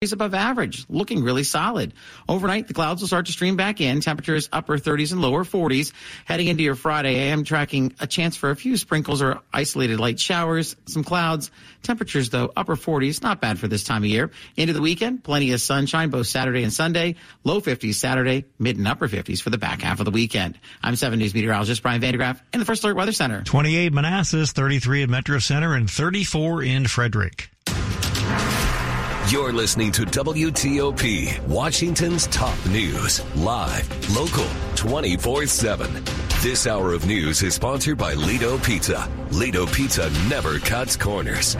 Above average, looking really solid. Overnight, the clouds will start to stream back in. Temperatures upper 30s and lower 40s. Heading into your Friday, I am tracking a chance for a few sprinkles or isolated light showers, some clouds. Temperatures, though, upper 40s, not bad for this time of year. Into the weekend, plenty of sunshine both Saturday and Sunday. Low 50s Saturday, mid and upper 50s for the back half of the weekend. I'm 7 News meteorologist Brian van de Graaff in the First Alert Weather Center. 28 Manassas, 33 at Metro Center, and 34 in Frederick. You're listening to WTOP, Washington's top news, live, local, 24 7. This hour of news is sponsored by Lido Pizza. Lido Pizza never cuts corners.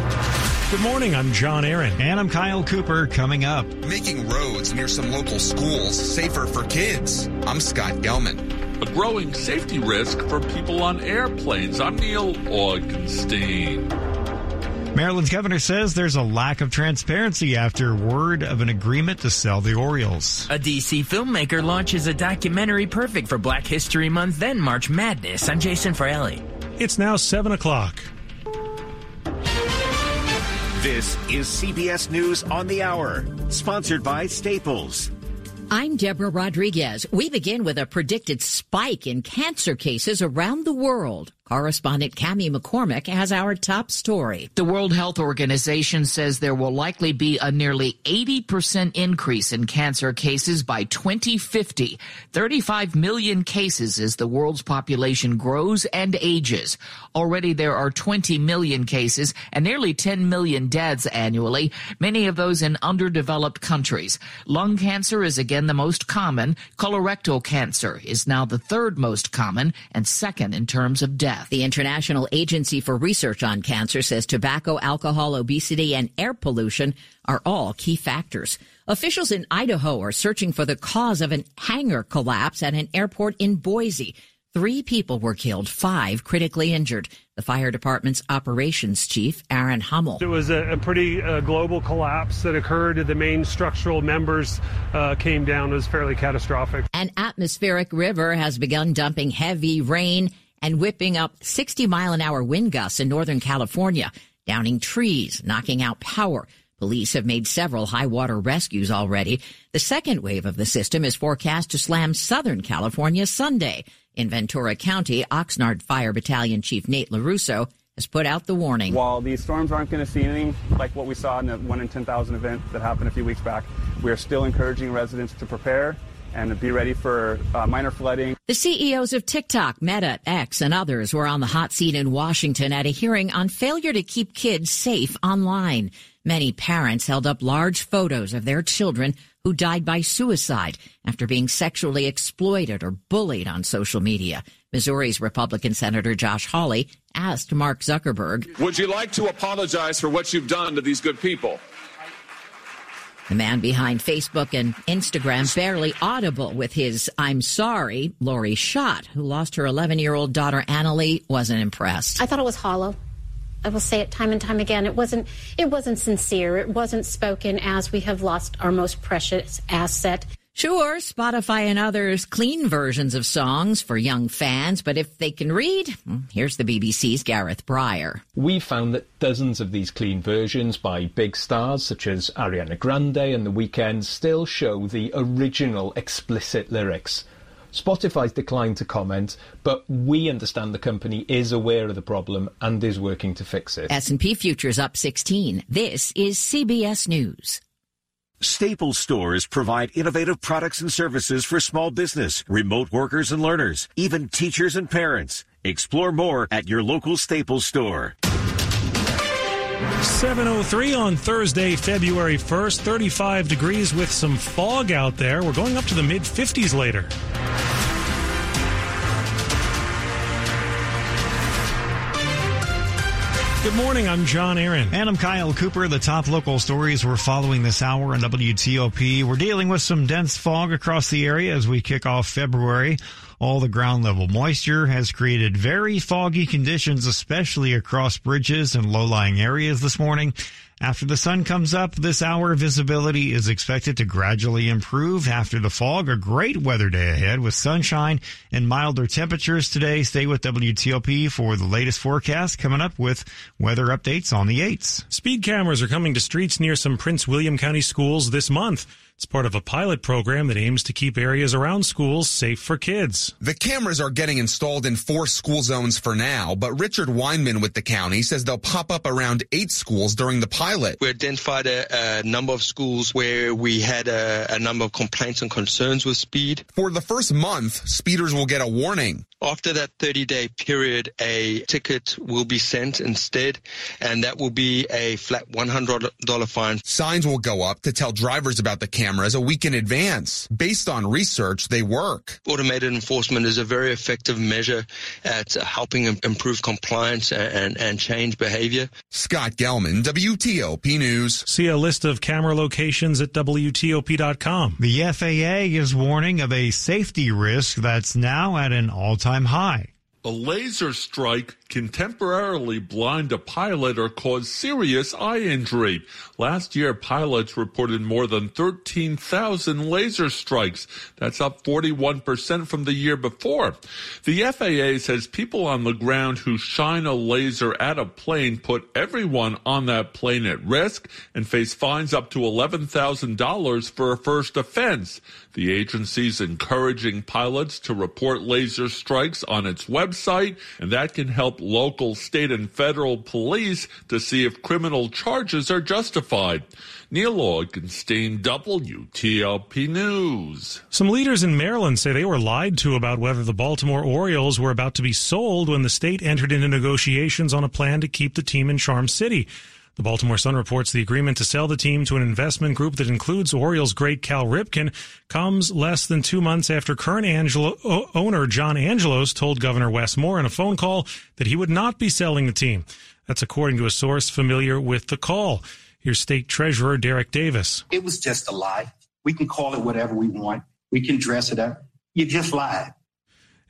Good morning. I'm John Aaron. And I'm Kyle Cooper. Coming up, making roads near some local schools safer for kids. I'm Scott Gelman. A growing safety risk for people on airplanes. I'm Neil Augenstein. Maryland's governor says there's a lack of transparency after word of an agreement to sell the Orioles. A DC filmmaker launches a documentary perfect for Black History Month, then March Madness. I'm Jason Fraley. It's now 7 o'clock. This is CBS News on the Hour, sponsored by Staples. I'm Deborah Rodriguez. We begin with a predicted spike in cancer cases around the world. Correspondent Cami McCormick has our top story. The World Health Organization says there will likely be a nearly 80% increase in cancer cases by 2050. 35 million cases as the world's population grows and ages. Already there are 20 million cases and nearly 10 million deaths annually, many of those in underdeveloped countries. Lung cancer is again the most common. Colorectal cancer is now the third most common and second in terms of death death. The International Agency for Research on Cancer says tobacco, alcohol, obesity, and air pollution are all key factors. Officials in Idaho are searching for the cause of an hangar collapse at an airport in Boise. Three people were killed, five critically injured. The fire department's operations chief, Aaron Hummel. It was a, a pretty uh, global collapse that occurred. The main structural members uh, came down. It was fairly catastrophic. An atmospheric river has begun dumping heavy rain and whipping up 60 mile an hour wind gusts in Northern California, downing trees, knocking out power. Police have made several high water rescues already. The second wave of the system is forecast to slam Southern California Sunday. In Ventura County, Oxnard Fire Battalion Chief Nate LaRusso has put out the warning. While these storms aren't going to see anything like what we saw in the 1 in 10,000 event that happened a few weeks back, we are still encouraging residents to prepare and be ready for uh, minor flooding. The CEOs of TikTok, Meta, X, and others were on the hot seat in Washington at a hearing on failure to keep kids safe online. Many parents held up large photos of their children who died by suicide after being sexually exploited or bullied on social media. Missouri's Republican Senator Josh Hawley asked Mark Zuckerberg, Would you like to apologize for what you've done to these good people? The man behind Facebook and Instagram barely audible with his I'm sorry, Lori Schott, who lost her 11 year old daughter Annalie, wasn't impressed. I thought it was hollow. I will say it time and time again. It wasn't it wasn't sincere. It wasn't spoken as we have lost our most precious asset. Sure, Spotify and others clean versions of songs for young fans, but if they can read, hmm, here's the BBC's Gareth Breyer. We found that dozens of these clean versions by big stars such as Ariana Grande and The Weeknd still show the original explicit lyrics. Spotify's declined to comment, but we understand the company is aware of the problem and is working to fix it. S&P futures up 16. This is CBS News. Staples stores provide innovative products and services for small business, remote workers and learners, even teachers and parents. Explore more at your local Staples store. 703 on Thursday, February 1st, 35 degrees with some fog out there. We're going up to the mid 50s later. Good morning. I'm John Aaron. And I'm Kyle Cooper. The top local stories we're following this hour on WTOP. We're dealing with some dense fog across the area as we kick off February. All the ground level moisture has created very foggy conditions, especially across bridges and low lying areas this morning. After the sun comes up this hour, visibility is expected to gradually improve after the fog. A great weather day ahead with sunshine and milder temperatures today. Stay with WTOP for the latest forecast coming up with weather updates on the 8s. Speed cameras are coming to streets near some Prince William County schools this month. It's part of a pilot program that aims to keep areas around schools safe for kids. The cameras are getting installed in four school zones for now, but Richard Weinman with the county says they'll pop up around eight schools during the pilot. We identified a, a number of schools where we had a, a number of complaints and concerns with speed. For the first month, speeders will get a warning. After that 30 day period, a ticket will be sent instead, and that will be a flat $100 fine. Signs will go up to tell drivers about the cameras a week in advance. Based on research, they work. Automated enforcement is a very effective measure at helping improve compliance and, and change behavior. Scott Gelman, WTOP News. See a list of camera locations at WTOP.com. The FAA is warning of a safety risk that's now at an all time high. A laser strike can temporarily blind a pilot or cause serious eye injury. Last year, pilots reported more than 13,000 laser strikes. That's up 41% from the year before. The FAA says people on the ground who shine a laser at a plane put everyone on that plane at risk and face fines up to $11,000 for a first offense. The agency's encouraging pilots to report laser strikes on its website, and that can help local, state, and federal police to see if criminal charges are justified. Neil Augenstein, WTOP News. Some leaders in Maryland say they were lied to about whether the Baltimore Orioles were about to be sold when the state entered into negotiations on a plan to keep the team in Charm City. The Baltimore Sun reports the agreement to sell the team to an investment group that includes Orioles great Cal Ripken comes less than two months after current Angelo, owner John Angelos told Governor Wes Moore in a phone call that he would not be selling the team. That's according to a source familiar with the call. Here's State Treasurer Dereck Davis. It was just a lie. We can call it whatever we want. We can dress it up. You just lied.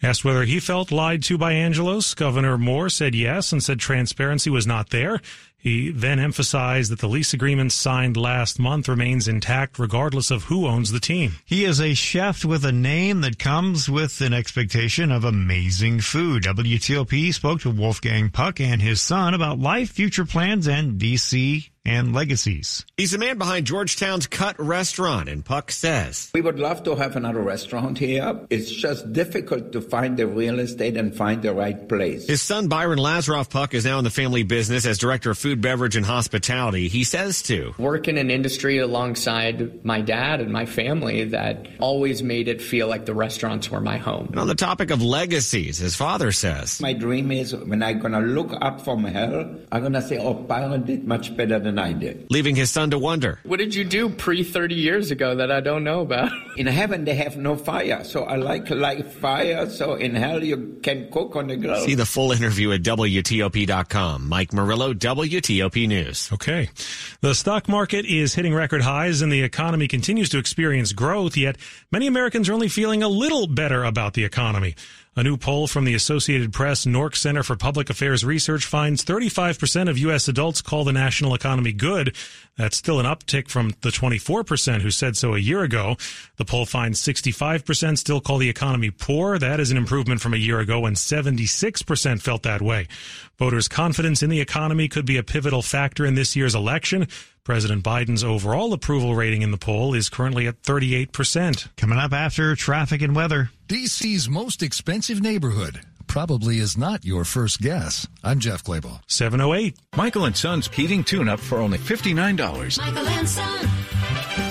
Asked whether he felt lied to by Angelos, Governor Moore said yes and said transparency was not there. He then emphasized that the lease agreement signed last month remains intact regardless of who owns the team. He is a chef with a name that comes with an expectation of amazing food. WTOP spoke to Wolfgang Puck and his son about life, future plans, and DC and legacies. He's the man behind Georgetown's Cut Restaurant, and Puck says, We would love to have another restaurant here. It's just difficult to find the real estate and find the right place. His son Byron Lazaroff Puck is now in the family business as director of food, beverage, and hospitality. He says to work in an industry alongside my dad and my family that always made it feel like the restaurants were my home. And on the topic of legacies, his father says, My dream is when I'm going to look up from hell, I'm going to say, Oh, Byron did much better than I did. Leaving his son to wonder. What did you do pre 30 years ago that I don't know about? In heaven, they have no fire. So I like light fire. So in hell, you can cook on the grill. See the full interview at WTOP.com. Mike Murillo, WTOP News. Okay. The stock market is hitting record highs and the economy continues to experience growth, yet many Americans are only feeling a little better about the economy. A new poll from the Associated Press NORC Center for Public Affairs Research finds 35% of U.S. adults call the national economy good. That's still an uptick from the 24% who said so a year ago. The poll finds 65% still call the economy poor. That is an improvement from a year ago when 76% felt that way. Voters' confidence in the economy could be a pivotal factor in this year's election. President Biden's overall approval rating in the poll is currently at 38%. Coming up after traffic and weather. DC's most expensive neighborhood probably is not your first guess. I'm Jeff Clabaugh. 708. Michael and Son's heating tune up for only $59. Michael and Son.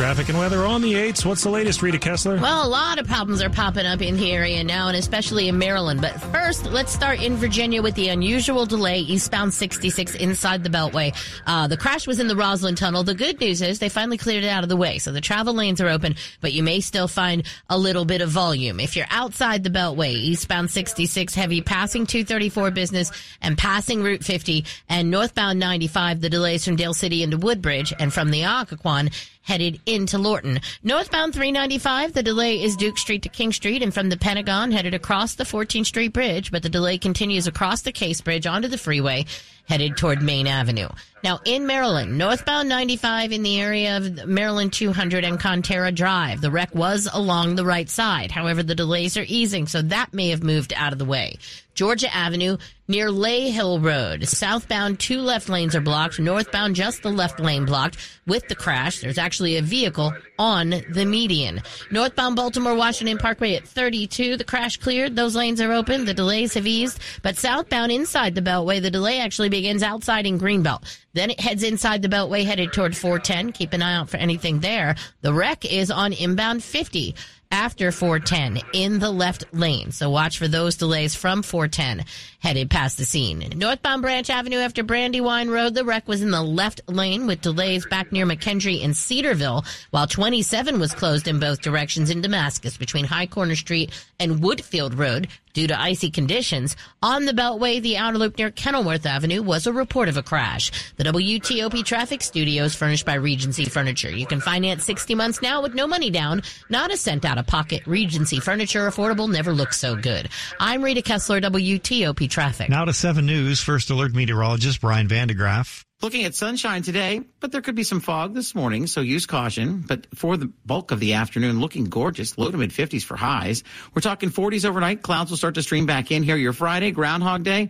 Traffic and weather on the 8s. What's the latest, Rita Kessler? Well, a lot of problems are popping up in the area now, and especially in Maryland. But first, let's start in Virginia with the unusual delay eastbound 66 inside the Beltway. Uh, the crash was in the Rosslyn Tunnel. The good news is they finally cleared it out of the way, so the travel lanes are open, but you may still find a little bit of volume. If you're outside the Beltway, eastbound 66 heavy passing 234 business and passing Route 50 and northbound 95, the delays from Dale City into Woodbridge and from the Occoquan headed into Lorton. Northbound 395, the delay is Duke Street to King Street and from the Pentagon headed across the 14th Street Bridge, but the delay continues across the Case Bridge onto the freeway headed toward Main Avenue. Now in Maryland, northbound 95 in the area of Maryland 200 and Contera Drive. The wreck was along the right side. However, the delays are easing, so that may have moved out of the way. Georgia Avenue near Lay Hill Road. Southbound, two left lanes are blocked. Northbound, just the left lane blocked. With the crash, there's actually a vehicle on the median. Northbound Baltimore Washington Parkway at 32. The crash cleared. Those lanes are open. The delays have eased. But southbound inside the Beltway, the delay actually begins outside in Greenbelt. Then it heads inside the Beltway headed toward 410. Keep an eye out for anything there. The wreck is on inbound 50 after 410 in the left lane. So watch for those delays from 410 headed past the scene. Northbound Branch Avenue after Brandywine Road, the wreck was in the left lane with delays back near McKendree and Cedarville, while 27 was closed in both directions in Damascus between High Corner Street and Woodfield Road due to icy conditions. On the Beltway, the outer loop near Kenilworth Avenue was a report of a crash. The WTOP traffic studio is furnished by Regency Furniture. You can finance 60 months now with no money down, not a cent out of pocket. Regency Furniture, affordable, never looks so good. I'm Rita Kessler, WTOP traffic. Now to 7 News, First Alert meteorologist Brian van de Graaff. Looking at sunshine today, but there could be some fog this morning, so use caution. But for the bulk of the afternoon, looking gorgeous, low to mid 50s for highs. We're talking 40s overnight. Clouds will start to stream back in here. Your Friday, Groundhog Day.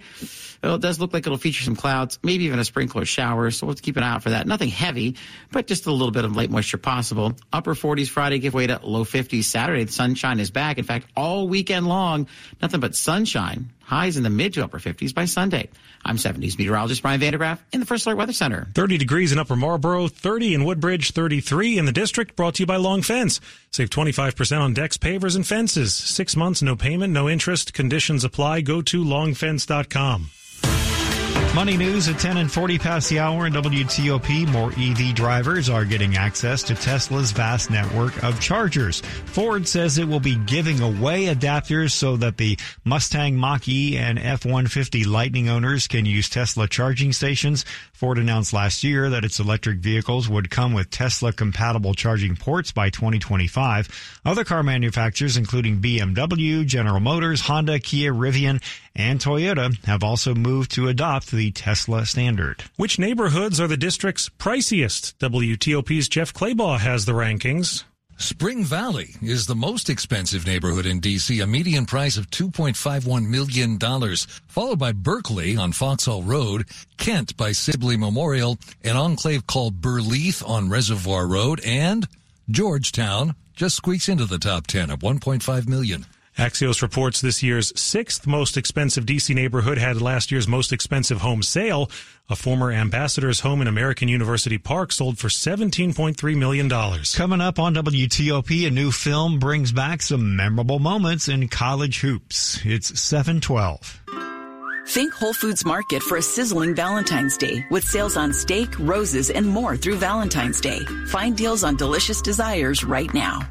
Well, it does look like it'll feature some clouds, maybe even a sprinkler shower, so let's keep an eye out for that. Nothing heavy, but just a little bit of late moisture possible. Upper 40s Friday, give way to low 50s Saturday. The sunshine is back. In fact, all weekend long, nothing but sunshine. Highs in the mid to upper 50s by Sunday. I'm 70s meteorologist Brian van de Graaff in the First Alert Weather Center. 30 degrees in Upper Marlboro, 30 in Woodbridge, 33 in the district, brought to you by Long Fence. Save 25% on decks, pavers, and fences. Six months, no payment, no interest. Conditions apply. Go to longfence.com. Money news at 10 and 40 past the hour in WTOP. More EV drivers are getting access to Tesla's vast network of chargers. Ford says it will be giving away adapters so that the Mustang Mach-E and F-150 Lightning owners can use Tesla charging stations. Ford announced last year that its electric vehicles would come with Tesla compatible charging ports by 2025. Other car manufacturers, including BMW, General Motors, Honda, Kia, Rivian, and Toyota have also moved to adopt the Tesla standard. Which neighborhoods are the district's priciest? WTOP's Jeff Clabaugh has the rankings. Spring Valley is the most expensive neighborhood in D.C., a median price of $2.51 million, followed by Berkley on Foxhall Road, Kent by Sibley Memorial, an enclave called Burleith on Reservoir Road, and Georgetown just squeaks into the top 10 at $1.5 million. Axios reports this year's sixth most expensive DC neighborhood had last year's most expensive home sale. A former ambassador's home in American University Park sold for $17.3 million. Coming up on WTOP, a new film brings back some memorable moments in college hoops. It's 712. Think Whole Foods Market for a sizzling Valentine's Day with sales on steak, roses, and more through Valentine's Day. Find deals on delicious desires right now.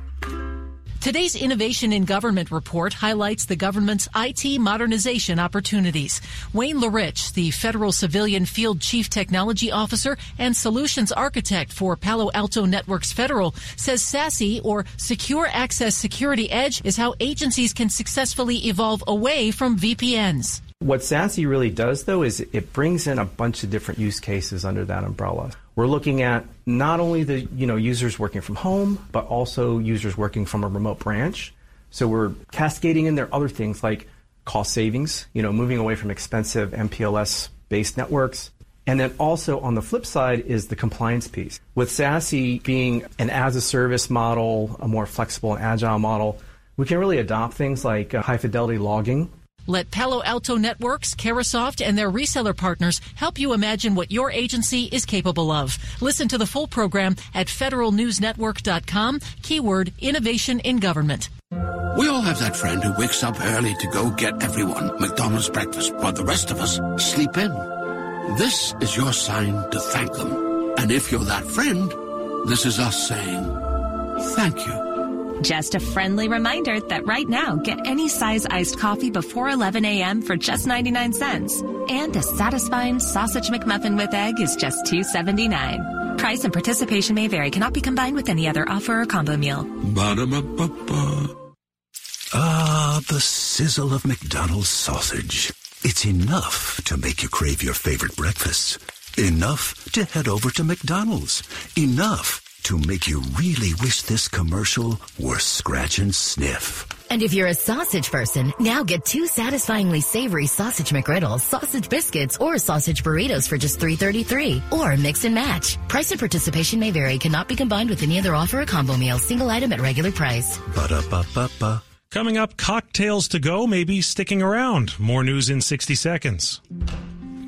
Today's Innovation in Government report highlights the government's IT modernization opportunities. Wayne LeRiche, the Federal Civilian Field Chief Technology Officer and Solutions Architect for Palo Alto Networks Federal, says SASE or Secure Access Security Edge is how agencies can successfully evolve away from VPNs. What SASE really does, though, is it brings in a bunch of different use cases under that umbrella. We're looking at not only the you know users working from home, but also users working from a remote branch. So we're cascading in there other things like cost savings, you know, moving away from expensive MPLS based networks. And then also on the flip side is the compliance piece. With SASE being an as a service model, a more flexible and agile model, we can really adopt things like uh, high fidelity logging let Palo Alto Networks, Carahsoft, and their reseller partners help you imagine what your agency is capable of. Listen to the full program at federalnewsnetwork.com, keyword innovation in government. We all have that friend who wakes up early to go get everyone McDonald's breakfast while the rest of us sleep in. This is your sign to thank them. And if you're that friend, this is us saying thank you. Just a friendly reminder that right now, get any size iced coffee before 11 a.m. for just 99 cents. And a satisfying sausage McMuffin with egg is just $2.79. Price and participation may vary, cannot be combined with any other offer or combo meal. Ba-da-ba-ba-ba. Ah, the sizzle of McDonald's sausage. It's enough to make you crave your favorite breakfasts. Enough to head over to McDonald's. Enough to make you really wish this commercial were scratch and sniff. And if you're a sausage person, now get two satisfyingly savory sausage McGriddles, sausage biscuits, or sausage burritos for just $3.33. Or mix and match. Price and participation may vary, cannot be combined with any other offer or combo meal, single item at regular price. Ba-da-ba-ba-ba. Coming up, cocktails to go, maybe sticking around. More news in 60 seconds.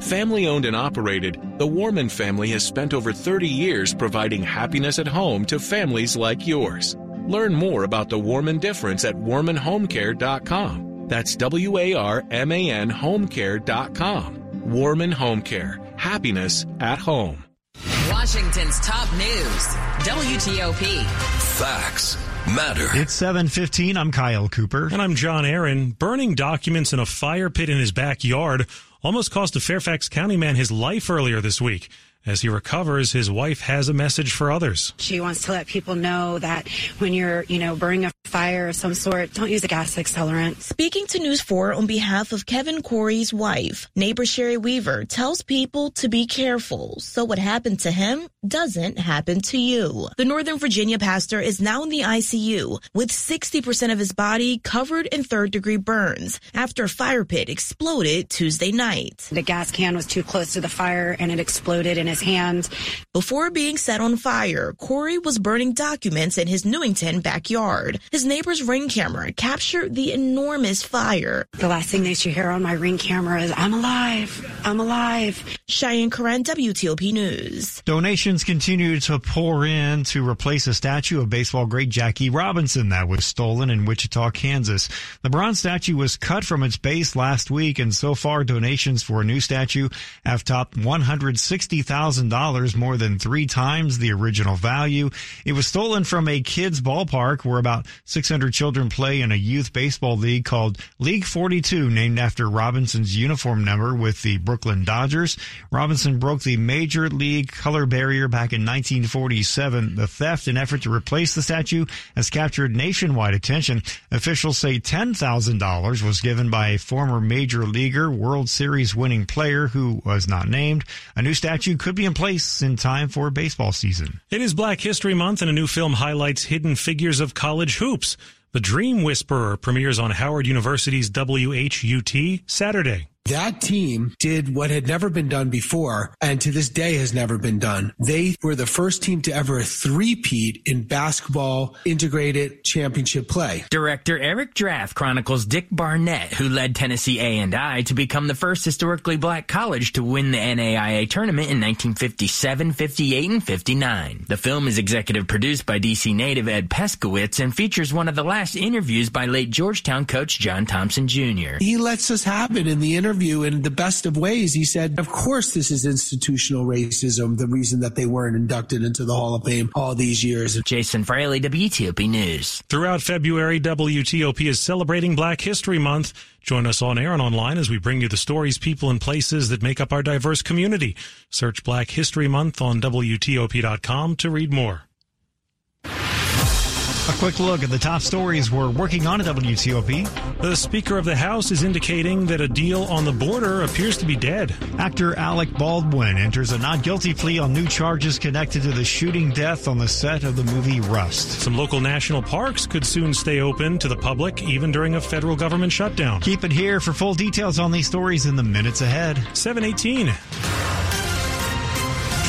Family owned and operated, the Warman family has spent over 30 years providing happiness at home to families like yours. Learn more about the Warman difference at warmanhomecare.com. That's W A R M A N homecare.com. Warman Home Care. Happiness at home. Washington's top news. WTOP. Facts matter. It's 7:15. I'm Kyle Cooper and I'm John Aaron. Burning documents in a fire pit in his backyard almost cost a Fairfax County man his life earlier this week. As he recovers, his wife has a message for others. She wants to let people know that when you're, you know, burning a fire of some sort, don't use a gas accelerant. Speaking to News 4 on behalf of Kevin Corey's wife, neighbor Sherry Weaver tells people to be careful so what happened to him doesn't happen to you. The Northern Virginia pastor is now in the ICU with 60% of his body covered in third degree burns after a fire pit exploded Tuesday night. The gas can was too close to the fire and it exploded in his hand. Before being set on fire, Corey was burning documents in his Newington backyard. His neighbor's ring camera captured the enormous fire. The last thing they should hear on my ring camera is, I'm alive. I'm alive. Cheyenne Corin, WTOP News. Donations continue to pour in to replace a statue of baseball great Jackie Robinson that was stolen in Wichita, Kansas. The bronze statue was cut from its base last week, and so far donations for a new statue have topped $160,000, more than three times the original value. It was stolen from a kids ballpark where about 600 children play in a youth baseball league called League 42, named after Robinson's uniform number with the Brooklyn Dodgers. Robinson broke the major league color barrier back in 1947. The theft and effort to replace the statue has captured nationwide attention. Officials say $10,000 was given by a former major leaguer, World Series winning player who was not named. A new statue could be in place in time for baseball season. It is Black History Month and a new film highlights hidden figures of college hoops. The Dream Whisperer premieres on Howard University's WHUT Saturday. That team did what had never been done before and to this day has never been done. They were the first team to ever three-peat in basketball integrated championship play. Director Eric Drath chronicles Dick Barnett, who led Tennessee A&I to become the first historically black college to win the NAIA tournament in 1957, 58, and 59. The film is executive produced by DC native Ed Peskowitz and features one of the last interviews by late Georgetown coach John Thompson Jr. He lets us it in the interview in the best of ways. He said, of course, this is institutional racism, the reason that they weren't inducted into the Hall of Fame all these years. Jason Fraley, WTOP News. Throughout February, WTOP is celebrating Black History Month. Join us on air and online as we bring you the stories, people, and places that make up our diverse community. Search Black History Month on WTOP.com to read more. A quick look at the top stories we're working on at WTOP. The Speaker of the House is indicating that a deal on the border appears to be dead. Actor Alec Baldwin enters a not guilty plea on new charges connected to the shooting death on the set of the movie Rust. Some local national parks could soon stay open to the public, even during a federal government shutdown. Keep it here for full details on these stories in the minutes ahead. 718.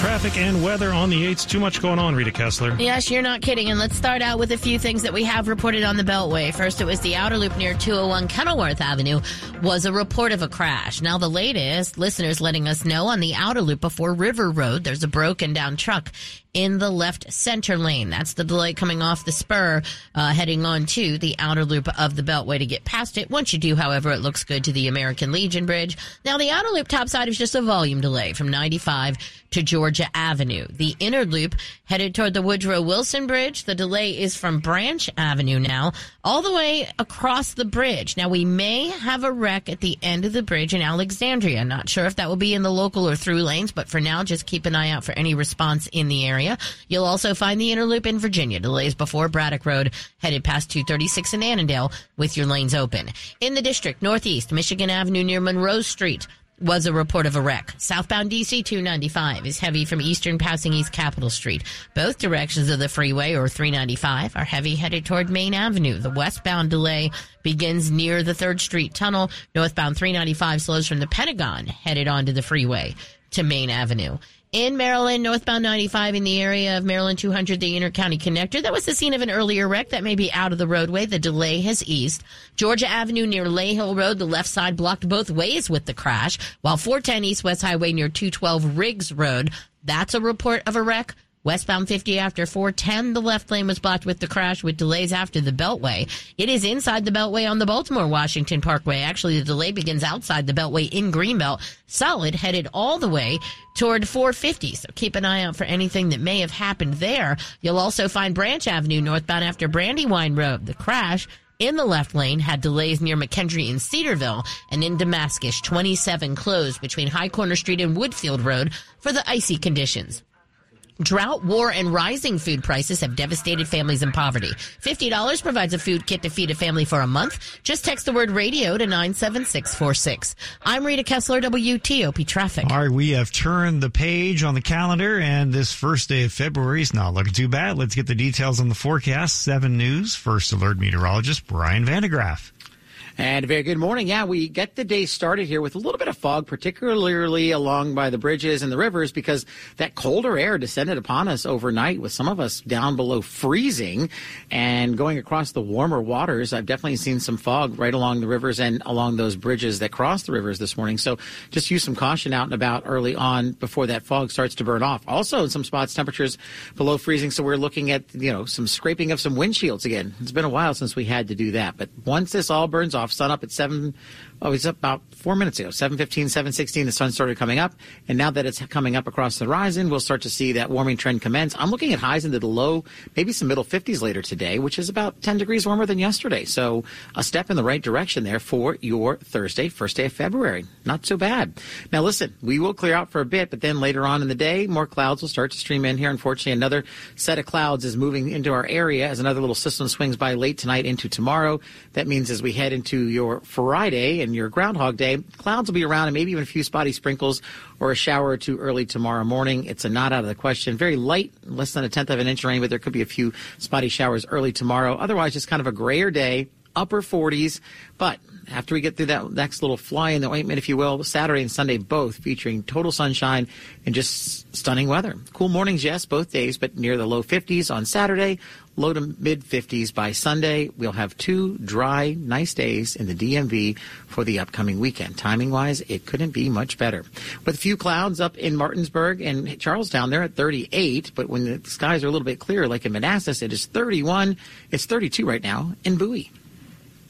Traffic and weather on the 8s. Too much going on, Rita Kessler. Yes, you're not kidding. And let's start out with a few things that we have reported on the Beltway. First, it was the outer loop near 201 Kenilworth Avenue was a report of a crash. Now, the latest, listeners letting us know on the outer loop before River Road, there's a broken down truck in the left center lane. That's the delay coming off the spur, uh, heading on to the outer loop of the Beltway to get past it. Once you do, however, it looks good to the American Legion Bridge. Now, the outer loop topside is just a volume delay from 95 to Georgia Avenue. The inner loop headed toward the Woodrow Wilson Bridge. The delay is from Branch Avenue now all the way across the bridge. Now, we may have a wreck at the end of the bridge in Alexandria. Not sure if that will be in the local or through lanes, but for now, just keep an eye out for any response in the area. You'll also find the inner loop in Virginia. Delays before Braddock Road, headed past 236 in Annandale with your lanes open. In the district, northeast, Michigan Avenue near Monroe Street was a report of a wreck. Southbound DC 295 is heavy from eastern passing East Capitol Street. Both directions of the freeway or 395 are heavy headed toward Main Avenue. The westbound delay begins near the 3rd Street Tunnel. Northbound 395 slows from the Pentagon headed onto the freeway to Main Avenue in Maryland, northbound 95 in the area of Maryland 200, the intercounty connector. That was the scene of an earlier wreck that may be out of the roadway. The delay has eased. Georgia Avenue near Lay Hill Road, the left side blocked both ways with the crash, while 410 East West Highway near 212 Riggs Road. That's a report of a wreck. Westbound 50 after 410, the left lane was blocked with the crash with delays after the Beltway. It is inside the Beltway on the Baltimore Washington Parkway. Actually, the delay begins outside the Beltway in Greenbelt. Solid headed all the way toward 450. So keep an eye out for anything that may have happened there. You'll also find Branch Avenue northbound after Brandywine Road. The crash in the left lane had delays near McKendree and Cedarville and in Damascus. 27 closed between High Corner Street and Woodfield Road for the icy conditions. Drought, war, and rising food prices have devastated families in poverty. $50 provides a food kit to feed a family for a month. Just text the word radio to 97646. I'm Rita Kessler, WTOP Traffic. All right, we have turned the page on the calendar, and this first day of February is not looking too bad. Let's get the details on the forecast. 7 News, First Alert Meteorologist Brian van de Graaff. And very good morning. Yeah, we get the day started here with a little bit of fog, particularly along by the bridges and the rivers, because that colder air descended upon us overnight with some of us down below freezing and going across the warmer waters. I've definitely seen some fog right along the rivers and along those bridges that cross the rivers this morning. So just use some caution out and about early on before that fog starts to burn off. Also, in some spots, temperatures below freezing. So we're looking at, you know, some scraping of some windshields again. It's been a while since we had to do that. But once this all burns off, sun up at 7 oh, it's about four minutes ago, 7.15, 7.16, the sun started coming up. And now that it's coming up across the horizon, we'll start to see that warming trend commence. I'm looking at highs into the low, maybe some middle 50s later today, which is about 10 degrees warmer than yesterday. So a step in the right direction there for your Thursday, first day of February. Not so bad. Now listen, we will clear out for a bit, but then later on in the day, more clouds will start to stream in here. Unfortunately, another set of clouds is moving into our area as another little system swings by late tonight into tomorrow. That means as we head into your Friday and your Groundhog Day, clouds will be around and maybe even a few spotty sprinkles or a shower or two early tomorrow morning. It's a not out of the question. Very light, less than a tenth of an inch of rain, but there could be a few spotty showers early tomorrow. Otherwise, just kind of a grayer day, upper 40s. But after we get through that next little fly in the ointment, if you will, Saturday and Sunday both featuring total sunshine and just stunning weather. Cool mornings, yes, both days, but near the low 50s on Saturday, low to mid 50s by Sunday. We'll have two dry, nice days in the DMV for the upcoming weekend. Timing wise, it couldn't be much better. With a few clouds up in Martinsburg and Charles Town, they're at 38, but when the skies are a little bit clearer, like in Manassas, it is 31. It's 32 right now in Bowie.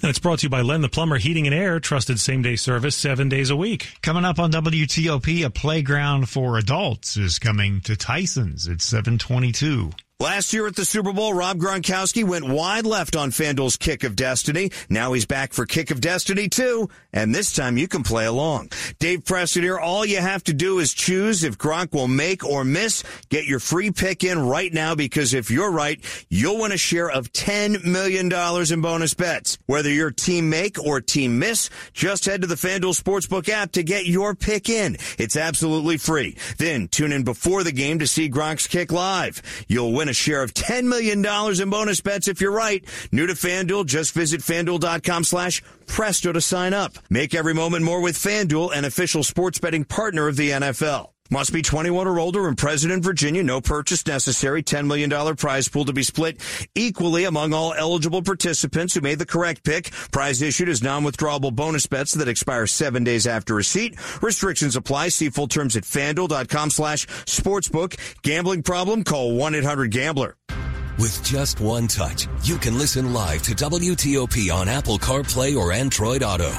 And it's brought to you by Len the Plumber Heating and Air, trusted same day service seven days a week. Coming up on WTOP, a playground for adults is coming to Tyson's at 722. Last year at the Super Bowl, Rob Gronkowski went wide left on FanDuel's Kick of Destiny. Now he's back for Kick of Destiny 2, and this time you can play along. Dave Preston here. All you have to do is choose if Gronk will make or miss. Get your free pick in right now because if you're right, you'll win a share of $10 million in bonus bets. Whether your team make or team miss, just head to the FanDuel Sportsbook app to get your pick in. It's absolutely free. Then tune in before the game to see Gronk's kick live. You'll win a share of $10 million in bonus bets if you're right. New to FanDuel, just visit FanDuel.com slash Presto to sign up. Make every moment more with FanDuel, an official sports betting partner of the NFL. Must be 21 or older and present in Virginia. No purchase necessary. $10 million prize pool to be split equally among all eligible participants who made the correct pick. Prize issued as non-withdrawable bonus bets that expire seven days after receipt. Restrictions apply. See full terms at fanduel.com slash sportsbook. Gambling problem? Call 1-800-GAMBLER. With just one touch, you can listen live to WTOP on Apple CarPlay or Android Auto.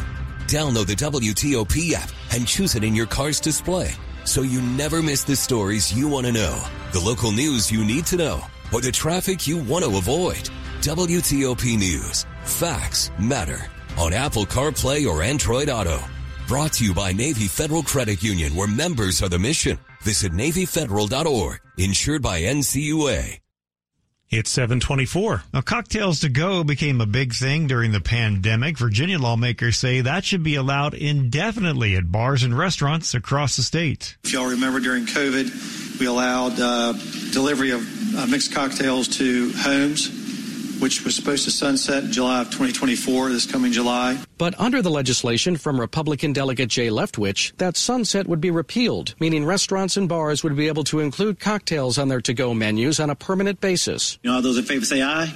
Download the WTOP app and choose it in your car's display so you never miss the stories you want to know, the local news you need to know, or the traffic you want to avoid. WTOP News. Facts matter on Apple CarPlay or Android Auto. Brought to you by Navy Federal Credit Union, where members are the mission. Visit NavyFederal.org. Insured by NCUA. It's 724. Now, cocktails to go became a big thing during the pandemic. Virginia lawmakers say that should be allowed indefinitely at bars and restaurants across the state. If y'all remember during COVID, we allowed uh, delivery of uh, mixed cocktails to homes which was supposed to sunset in July of 2024, this coming July. But under the legislation from Republican Delegate Jay Leftwich, that sunset would be repealed, meaning restaurants and bars would be able to include cocktails on their to go menus on a permanent basis. You know, all those in favor say aye.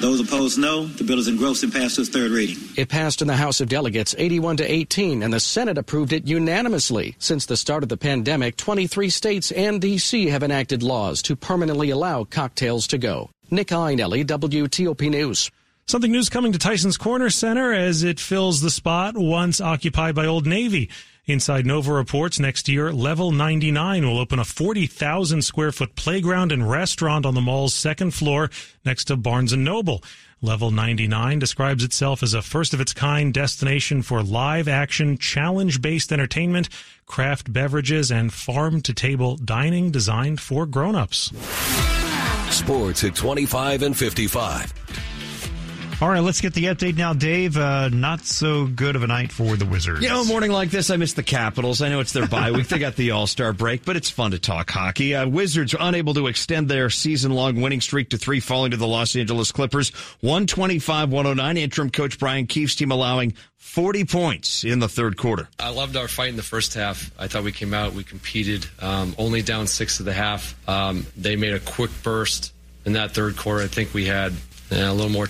Those opposed, no. The bill is engrossed and passed to its third reading. It passed in the House of Delegates 81 to 18, and the Senate approved it unanimously. Since the start of the pandemic, 23 states and D.C. have enacted laws to permanently allow cocktails to go. Nick Iannelli, WTOP News. Something news coming to Tyson's Corner Center as it fills the spot once occupied by Old Navy. Inside Nova reports next year, Level 99 will open a 40,000 square foot playground and restaurant on the mall's second floor next to Barnes and Noble. Level 99 describes itself as a first of its kind destination for live action, challenge based entertainment, craft beverages, and farm to table dining designed for grown ups. Sports at 25 and 55. All right, let's get the update now, Dave. Uh, not so good of a night for the Wizards. You know, a morning like this, I miss the Capitals. I know it's their bye week. They got the All Star break, but it's fun to talk hockey. Uh, Wizards are unable to extend their season long winning streak to three, falling to the Los Angeles Clippers. 125 109. Interim coach Brian Keefe's team allowing 40 points in the third quarter. I loved our fight in the first half. I thought we came out, we competed, um, only down six of the half. Um, they made a quick burst in that third quarter. I think we had uh, a little more